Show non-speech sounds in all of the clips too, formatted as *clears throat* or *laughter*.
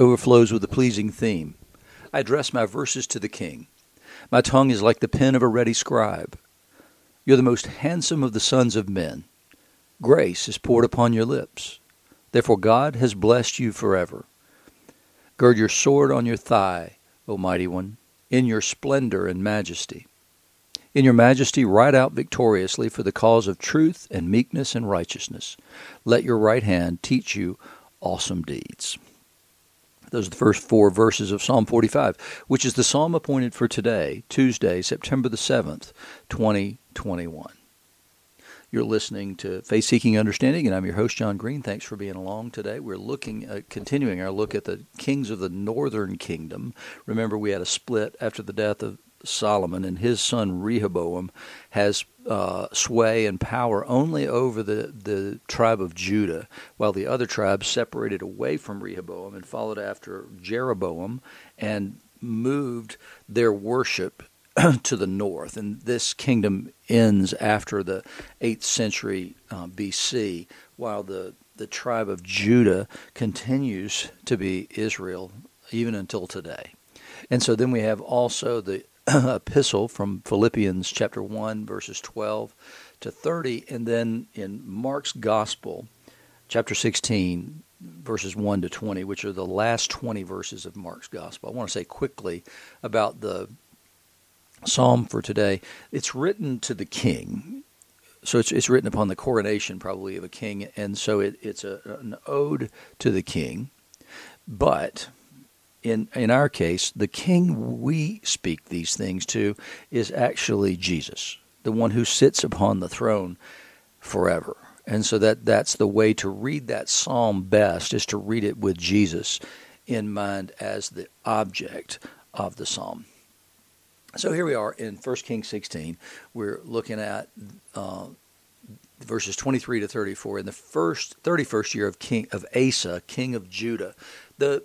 Overflows with a pleasing theme. I address my verses to the king. My tongue is like the pen of a ready scribe. You're the most handsome of the sons of men. Grace is poured upon your lips. Therefore God has blessed you forever. Gird your sword on your thigh, O mighty one, in your splendor and majesty. In your majesty ride out victoriously for the cause of truth and meekness and righteousness. Let your right hand teach you awesome deeds. Those are the first four verses of Psalm 45, which is the psalm appointed for today, Tuesday, September the 7th, 2021. You're listening to Faith Seeking Understanding, and I'm your host, John Green. Thanks for being along today. We're looking, at, continuing our look at the kings of the northern kingdom. Remember, we had a split after the death of Solomon, and his son Rehoboam has uh, sway and power only over the, the tribe of Judah, while the other tribes separated away from Rehoboam and followed after Jeroboam and moved their worship *clears throat* to the north. And this kingdom ends after the 8th century uh, BC, while the, the tribe of Judah continues to be Israel even until today. And so then we have also the *coughs* epistle from Philippians chapter 1, verses 12 to 30, and then in Mark's gospel, chapter 16, verses 1 to 20, which are the last 20 verses of Mark's gospel. I want to say quickly about the psalm for today. It's written to the king. So it's, it's written upon the coronation, probably, of a king. And so it, it's a, an ode to the king. But in, in our case, the king we speak these things to is actually Jesus, the one who sits upon the throne forever. And so that, that's the way to read that psalm best is to read it with Jesus in mind as the object of the psalm. So here we are in 1 Kings 16. We're looking at uh, verses 23 to 34 in the first 31st year of King of Asa, king of Judah. The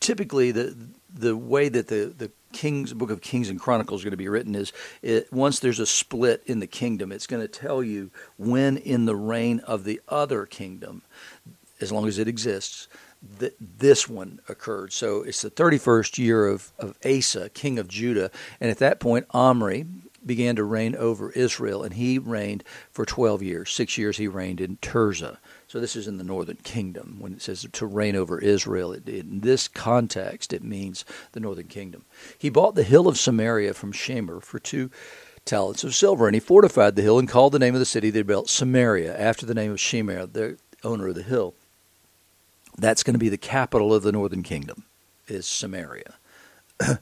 typically the the way that the the Kings book of Kings and Chronicles is going to be written is it, once there's a split in the kingdom, it's going to tell you when in the reign of the other kingdom, as long as it exists, that this one occurred. So it's the 31st year of, of Asa, king of Judah. And at that point, Omri began to reign over Israel, and he reigned for 12 years. Six years he reigned in Tirzah. So this is in the northern kingdom. When it says to reign over Israel, it, in this context, it means the northern kingdom. He bought the hill of Samaria from Shemer for two talents of silver, and he fortified the hill and called the name of the city they built Samaria, after the name of Shemer, the owner of the hill. That's going to be the capital of the northern kingdom, is Samaria. *clears throat*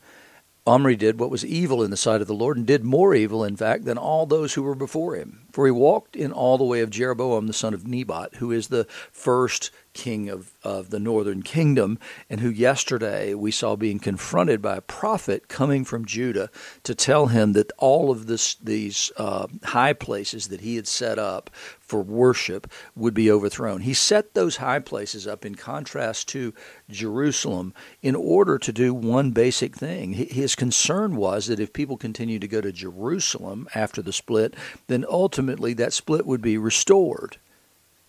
Omri did what was evil in the sight of the Lord, and did more evil, in fact, than all those who were before him. For he walked in all the way of Jeroboam the son of Nebat, who is the first king of, of the northern kingdom, and who yesterday we saw being confronted by a prophet coming from Judah to tell him that all of this, these uh, high places that he had set up for worship would be overthrown. He set those high places up in contrast to Jerusalem in order to do one basic thing. His concern was that if people continued to go to Jerusalem after the split, then ultimately that split would be restored.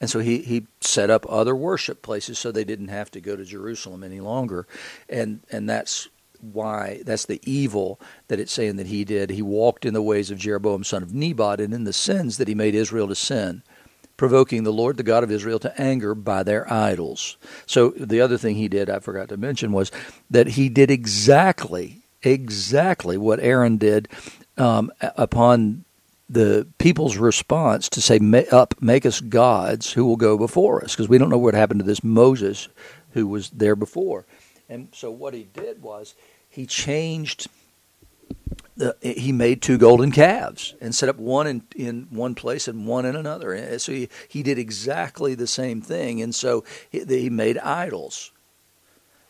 And so he, he set up other worship places so they didn't have to go to Jerusalem any longer. And and that's why that's the evil that it's saying that he did. He walked in the ways of Jeroboam son of Nebat and in the sins that he made Israel to sin, provoking the Lord the God of Israel to anger by their idols. So the other thing he did I forgot to mention was that he did exactly exactly what Aaron did um, upon the people's response to say, "Up, make us gods who will go before us," because we don't know what happened to this Moses who was there before. And so what he did was he changed. The, he made two golden calves and set up one in, in one place and one in another. And so he, he did exactly the same thing. And so he, he made idols.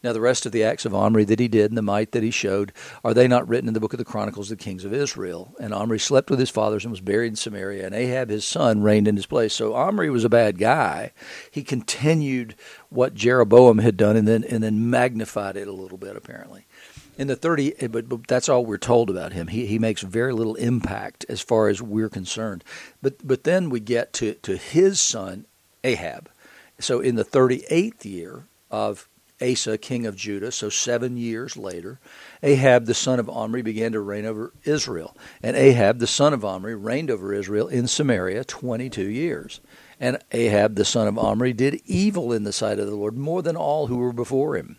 Now, the rest of the acts of Omri that he did and the might that he showed, are they not written in the book of the Chronicles of the Kings of Israel? And Omri slept with his fathers and was buried in Samaria, and Ahab his son reigned in his place. So Omri was a bad guy. He continued what Jeroboam had done and then and then magnified it a little bit, apparently. In the 30, eh, but, but that's all we're told about him. He, he makes very little impact as far as we're concerned. But, but then we get to, to his son, Ahab. So in the 38th year of Asa, king of Judah, so seven years later, Ahab the son of Omri began to reign over Israel. And Ahab the son of Omri reigned over Israel in Samaria 22 years. And Ahab the son of Omri did evil in the sight of the Lord more than all who were before him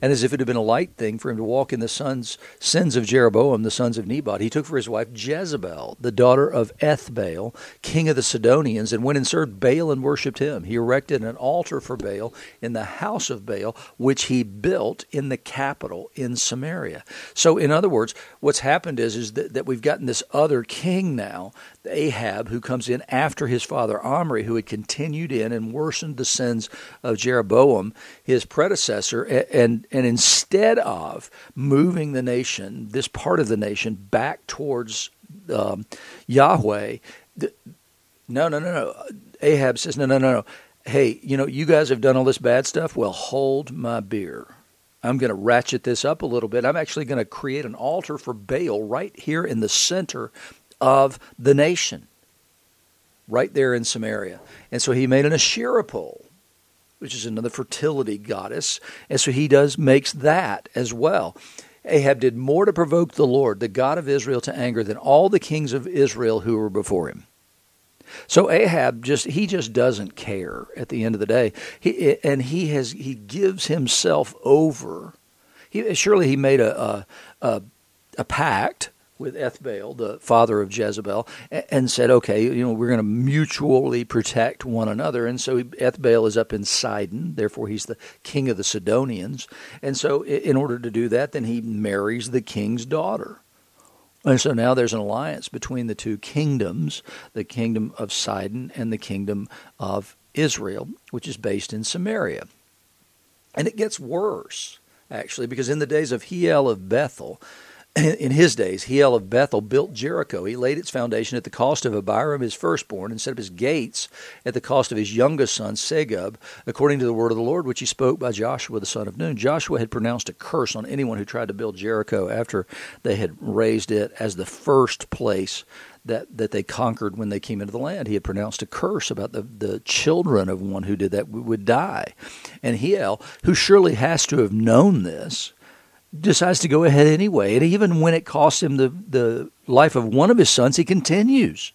and as if it had been a light thing for him to walk in the sons, sins of Jeroboam, the sons of Nebat, he took for his wife Jezebel, the daughter of Ethbaal, king of the Sidonians, and went and served Baal and worshipped him. He erected an altar for Baal in the house of Baal, which he built in the capital in Samaria. So, in other words, what's happened is, is that, that we've gotten this other king now Ahab, who comes in after his father Omri, who had continued in and worsened the sins of Jeroboam, his predecessor, and and instead of moving the nation, this part of the nation, back towards um, Yahweh, no, no, no, no. Ahab says, no, no, no, no. Hey, you know, you guys have done all this bad stuff. Well, hold my beer. I'm going to ratchet this up a little bit. I'm actually going to create an altar for Baal right here in the center of the nation, right there in Samaria. And so he made an Asherah pole, which is another fertility goddess. And so he does makes that as well. Ahab did more to provoke the Lord, the God of Israel, to anger than all the kings of Israel who were before him. So Ahab just he just doesn't care at the end of the day. He and he has he gives himself over. He, surely he made a, a, a, a pact with Ethbaal, the father of Jezebel, and said, "Okay, you know, we're going to mutually protect one another." And so Ethbaal is up in Sidon, therefore he's the king of the Sidonians. And so, in order to do that, then he marries the king's daughter. And so now there's an alliance between the two kingdoms, the kingdom of Sidon and the kingdom of Israel, which is based in Samaria. And it gets worse, actually, because in the days of Hiel of Bethel, in his days, Hiel of Bethel built Jericho. He laid its foundation at the cost of Abiram, his firstborn, and set up his gates at the cost of his youngest son, Segub, according to the word of the Lord, which he spoke by Joshua the son of Nun. Joshua had pronounced a curse on anyone who tried to build Jericho after they had razed it as the first place that, that they conquered when they came into the land. He had pronounced a curse about the, the children of one who did that would die. And Hiel, who surely has to have known this, decides to go ahead anyway. And even when it costs him the, the life of one of his sons, he continues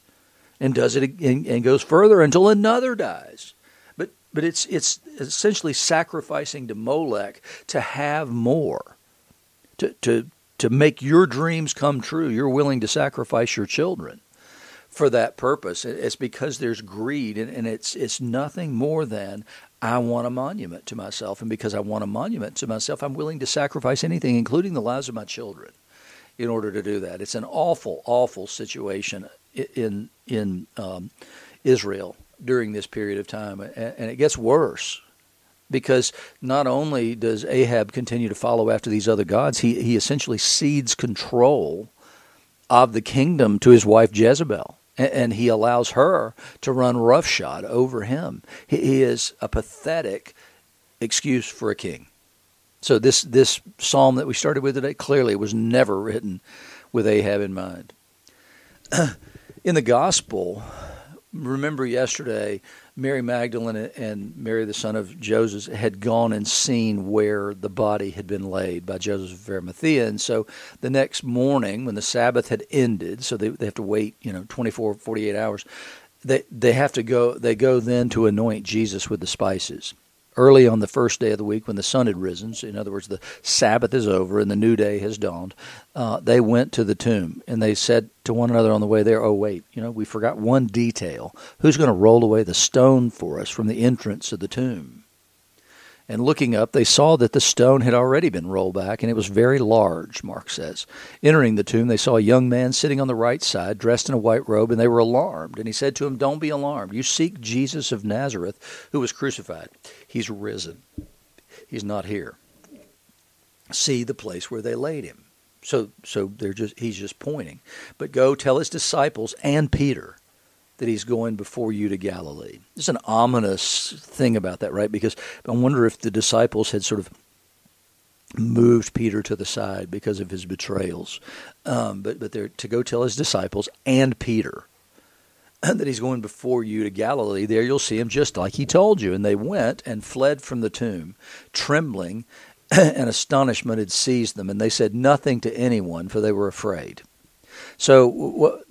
and does it and, and goes further until another dies. But but it's it's essentially sacrificing to Molech to have more, to to to make your dreams come true. You're willing to sacrifice your children for that purpose. It's because there's greed, and, and it's it's nothing more than I want a monument to myself, and because I want a monument to myself, I'm willing to sacrifice anything, including the lives of my children, in order to do that. It's an awful, awful situation in in um, Israel during this period of time, and it gets worse because not only does Ahab continue to follow after these other gods, he he essentially cedes control of the kingdom to his wife Jezebel and he allows her to run roughshod over him. He is a pathetic excuse for a king. So this this psalm that we started with today clearly was never written with Ahab in mind. *clears throat* In the gospel, remember yesterday Mary Magdalene and Mary, the son of Joseph, had gone and seen where the body had been laid by Joseph of Arimathea. And so the next morning, when the Sabbath had ended, so they, they have to wait, you know, 24, 48 hours, they, they have to go, they go then to anoint Jesus with the spices early on the first day of the week when the sun had risen, so in other words, the Sabbath is over and the new day has dawned, uh, they went to the tomb and they said to one another on the way there, Oh, wait, you know, we forgot one detail. Who's going to roll away the stone for us from the entrance of the tomb? And looking up, they saw that the stone had already been rolled back, and it was very large, Mark says. Entering the tomb, they saw a young man sitting on the right side, dressed in a white robe, and they were alarmed. And he said to him, Don't be alarmed. You seek Jesus of Nazareth, who was crucified. He's risen. He's not here. See the place where they laid him. So, so they're just he's just pointing. But go tell his disciples and Peter that he's going before you to Galilee. There's an ominous thing about that, right? Because I wonder if the disciples had sort of moved Peter to the side because of his betrayals. Um, but but they're to go tell his disciples and Peter. *clears throat* that he's going before you to Galilee. There you'll see him just like he told you. And they went and fled from the tomb, trembling, *clears throat* and astonishment had seized them. And they said nothing to anyone, for they were afraid. So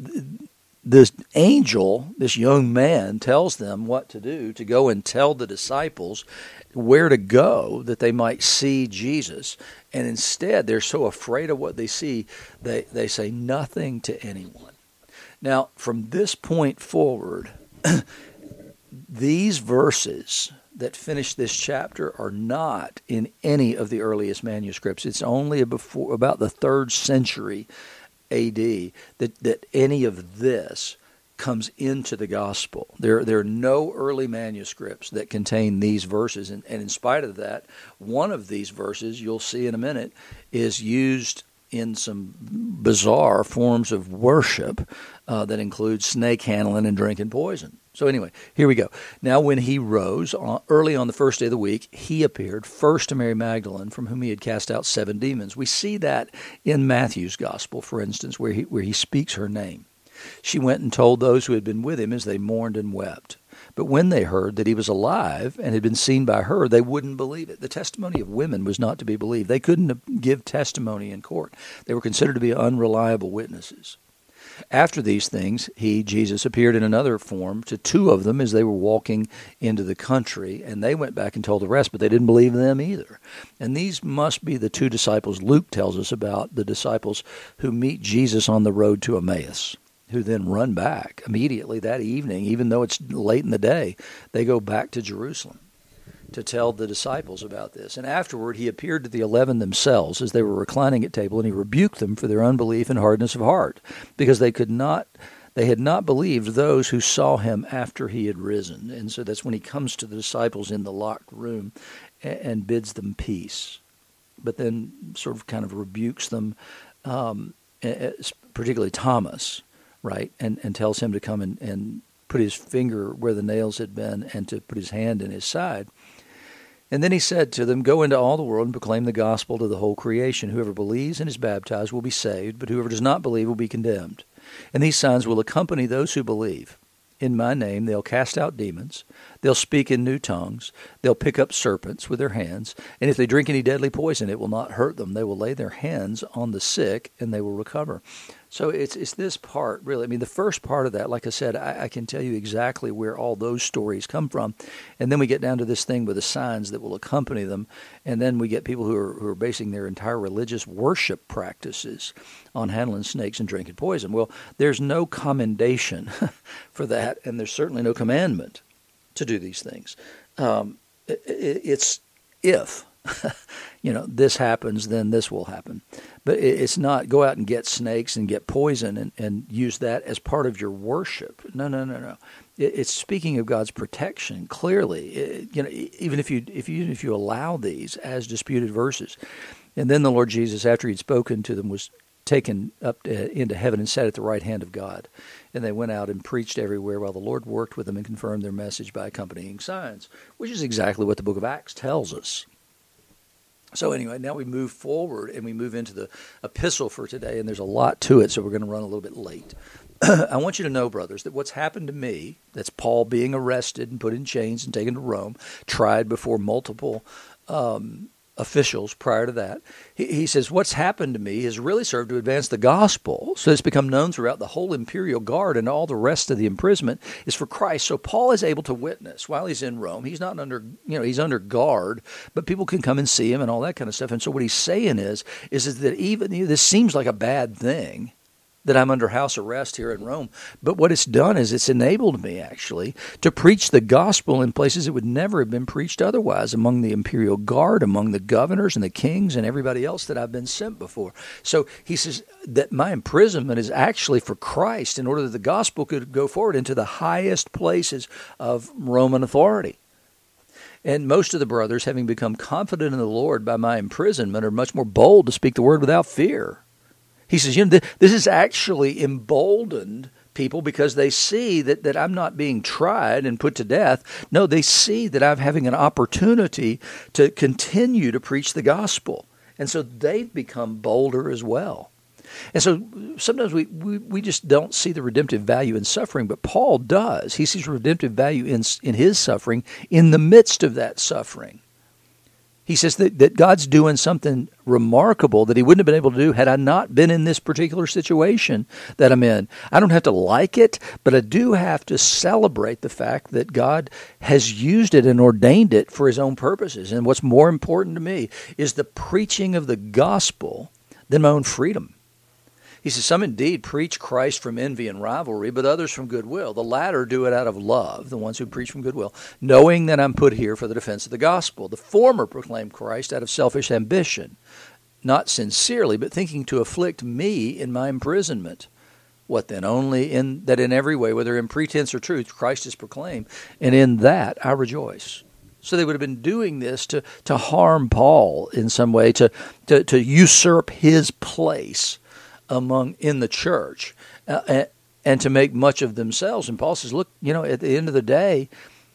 this angel, this young man, tells them what to do to go and tell the disciples where to go that they might see Jesus. And instead, they're so afraid of what they see, they, they say nothing to anyone. Now, from this point forward, *clears throat* these verses that finish this chapter are not in any of the earliest manuscripts. It's only before about the third century AD that, that any of this comes into the gospel. There, there are no early manuscripts that contain these verses, and, and in spite of that, one of these verses you'll see in a minute is used in some bizarre forms of worship uh, that include snake handling and drinking poison. So, anyway, here we go. Now, when he rose uh, early on the first day of the week, he appeared first to Mary Magdalene, from whom he had cast out seven demons. We see that in Matthew's gospel, for instance, where he, where he speaks her name. She went and told those who had been with him as they mourned and wept. But when they heard that he was alive and had been seen by her, they wouldn't believe it. The testimony of women was not to be believed. They couldn't give testimony in court, they were considered to be unreliable witnesses. After these things, he, Jesus, appeared in another form to two of them as they were walking into the country, and they went back and told the rest, but they didn't believe them either. And these must be the two disciples Luke tells us about, the disciples who meet Jesus on the road to Emmaus who then run back immediately that evening, even though it's late in the day. They go back to Jerusalem to tell the disciples about this. And afterward, he appeared to the eleven themselves as they were reclining at table, and he rebuked them for their unbelief and hardness of heart, because they could not. They had not believed those who saw him after he had risen. And so that's when he comes to the disciples in the locked room and bids them peace, but then sort of kind of rebukes them, um, particularly Thomas, right? And and tells him to come and, and put his finger where the nails had been and to put his hand in his side. And then he said to them, Go into all the world and proclaim the gospel to the whole creation. Whoever believes and is baptized will be saved, but whoever does not believe will be condemned. And these signs will accompany those who believe. In my name they'll cast out demons, they'll speak in new tongues, they'll pick up serpents with their hands, and if they drink any deadly poison, it will not hurt them. They will lay their hands on the sick, and they will recover. So it's it's this part really. I mean, the first part of that, like I said, I, I, can tell you exactly where all those stories come from, and then we get down to this thing with the signs that will accompany them, and then we get people who are who are basing their entire religious worship practices on handling snakes and drinking poison. Well, there's no commendation *laughs* for that, and there's certainly no commandment to do these things. Um, it, it's if *laughs* you know this happens, then this will happen. But it's not go out and get snakes and get poison and, and use that as part of your worship. No, no, no, no. It's speaking of God's protection clearly. It, you know, even if you if you if you allow these as disputed verses, and then the Lord Jesus, after he'd spoken to them, was taken up to, into heaven and sat at the right hand of God. And they went out and preached everywhere while the Lord worked with them and confirmed their message by accompanying signs, which is exactly what the book of Acts tells us. So anyway, now we move forward and we move into the epistle for today, and there's a lot to it, so we're going to run a little bit late. *clears throat* I want you to know, brothers, that what's happened to me, that's Paul being arrested and put in chains and taken to Rome, tried before multiple um, officials prior to that. He, he, says, What's happened to me has really served to advance the gospel. So it's become known throughout the whole imperial guard and all the rest of the imprisonment is for Christ. So Paul is able to witness while he's in Rome. He's not under, you know, he's under guard, but people can come and see him and all that kind of stuff. And so what he's saying is, is, that even you know, this seems like a bad thing that I'm under house arrest here in Rome. But what it's done is it's enabled me actually to preach the gospel in places that would never have been preached otherwise among the imperial guard, among the governors and the kings and everybody else that I've been sent before. So he says that my imprisonment is actually for Christ in order that the gospel could go forward into the highest places of Roman authority. And most of the brothers, having become confident in the Lord by my imprisonment, are much more bold to speak the word without fear. He says, you know, this is actually emboldened people because they see that, that I'm not being tried and put to death. No, they see that I'm having an opportunity to continue to preach the gospel. And so they've become bolder as well. And so sometimes we, we, we just don't see the redemptive value in suffering, but Paul does. He sees redemptive value in, in his suffering in the midst of that suffering. He says that, that God's doing something remarkable that he wouldn't have been able to do had I not been in this particular situation that I'm in. I don't have to like it, but I do have to celebrate the fact that God has used it and ordained it for his own purposes. And what's more important to me is the preaching of the gospel than my own freedom. He says, Some indeed preach Christ from envy and rivalry, but others from goodwill. The latter do it out of love, the ones who preach from goodwill, knowing that I'm put here for the defense of the gospel. The former proclaim Christ out of selfish ambition, not sincerely, but thinking to afflict me in my imprisonment. What then? Only in that in every way, whether in pretense or truth, Christ is proclaimed, and in that I rejoice. So they would have been doing this to, to harm Paul in some way, to, to, to usurp his place among in the church uh, and, to make much of themselves. And Paul says, look, you know, at the end of the day,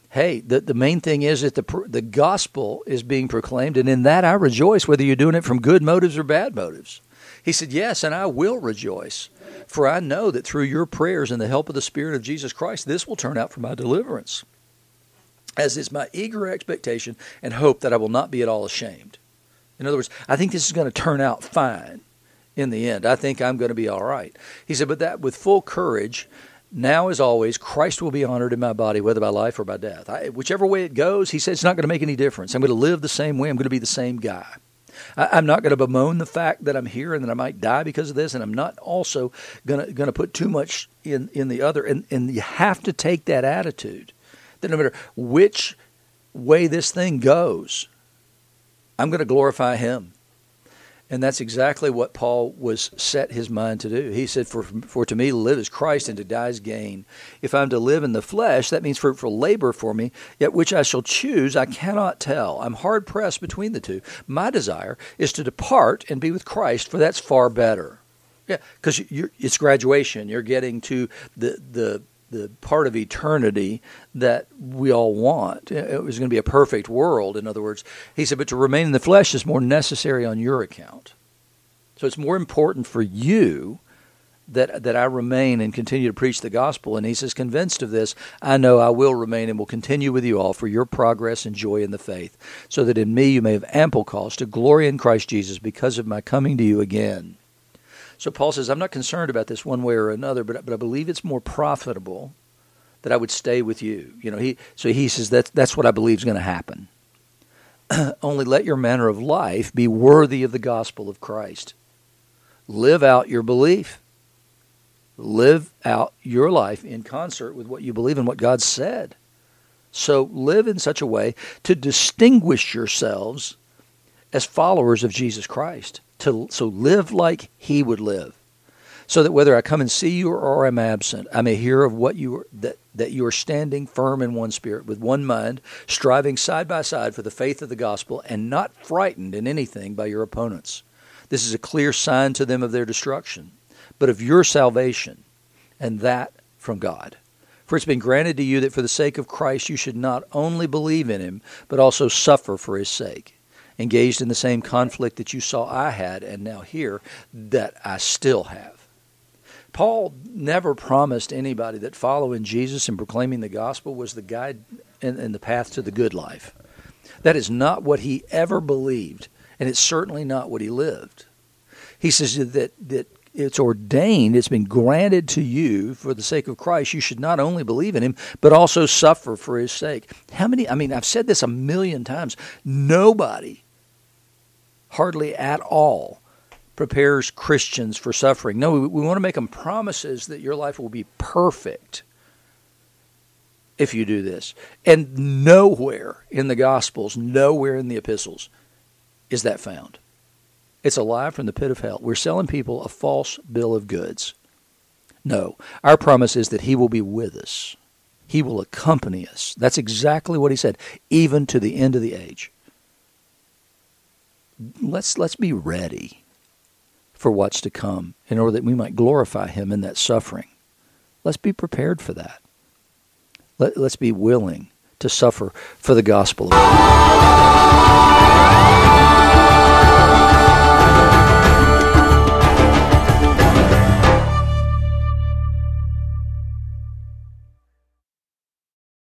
hey, the, the main thing is that the, the gospel is being proclaimed, and in that I rejoice, whether you're doing it from good motives or bad motives. He said, Yes, and I will rejoice, for I know that through your prayers and the help of the Spirit of Jesus Christ, this will turn out for my deliverance, as is my eager expectation and hope that I will not be at all ashamed. In other words, I think this is going to turn out fine in the end. I think I'm going to be all right. He said, but that with full courage, now as always, Christ will be honored in my body, whether by life or by death. I, whichever way it goes, he said, it's not going to make any difference. I'm going to live the same way. I'm going to be the same guy. I, am not going to bemoan the fact that I'm here and that I might die because of this, and I'm not also going to going to put too much in in the other. And and you have to take that attitude that no matter which way this thing goes, I'm going to glorify Him. And that's exactly what Paul was set his mind to do. He said, For, for to me to live is Christ and to die is gain. If I'm to live in the flesh, that means fruitful labor for me, yet which I shall choose, I cannot tell. I'm hard pressed between the two. My desire is to depart and be with Christ, for that's far better. Yeah, because it's graduation. You're getting to the, the the part of eternity that we all want. It was going to be a perfect world, in other words. He said, but to remain in the flesh is more necessary on your account. So it's more important for you that that I remain and continue to preach the gospel. And he says, convinced of this, I know I will remain and will continue with you all for your progress and joy in the faith, so that in me you may have ample cause to glory in Christ Jesus because of my coming to you again. So Paul says, I'm not concerned about this one way or another, but, but I believe it's more profitable that I would stay with you. You know, he so he says that that's what I believe is going to happen. *clears throat* Only let your manner of life be worthy of the gospel of Christ. Live out your belief. Live out your life in concert with what you believe and what God said. So live in such a way to distinguish yourselves as followers of Jesus Christ to so live like he would live so that whether I come and see you or I'm absent, I may hear of what you are, that, that you are standing firm in one spirit, with one mind, striving side by side for the faith of the gospel, and not frightened in anything by your opponents. This is a clear sign to them of their destruction, but of your salvation, and that from God. For it's been granted to you that for the sake of Christ you should not only believe in him, but also suffer for his sake engaged in the same conflict that you saw I had and now hear that I still have. Paul never promised anybody that following Jesus and proclaiming the gospel was the guide and the path to the good life. That is not what he ever believed, and it's certainly not what he lived. He says that, that it's ordained, it's been granted to you for the sake of Christ. You should not only believe in him, but also suffer for his sake. How many, I mean, I've said this a million times. Nobody hardly at all prepares Christians for suffering. No, we, we want to make them promises that your life will be perfect if you do this. And nowhere in the Gospels, nowhere in the epistles is that found. It's a lie from the pit of hell. We're selling people a false bill of goods. No, our promise is that He will be with us. He will accompany us. That's exactly what He said, even to the end of the age let's let's be ready for what's to come in order that we might glorify him in that suffering. Let's be prepared for that. Let, let's be willing to suffer for the gospel.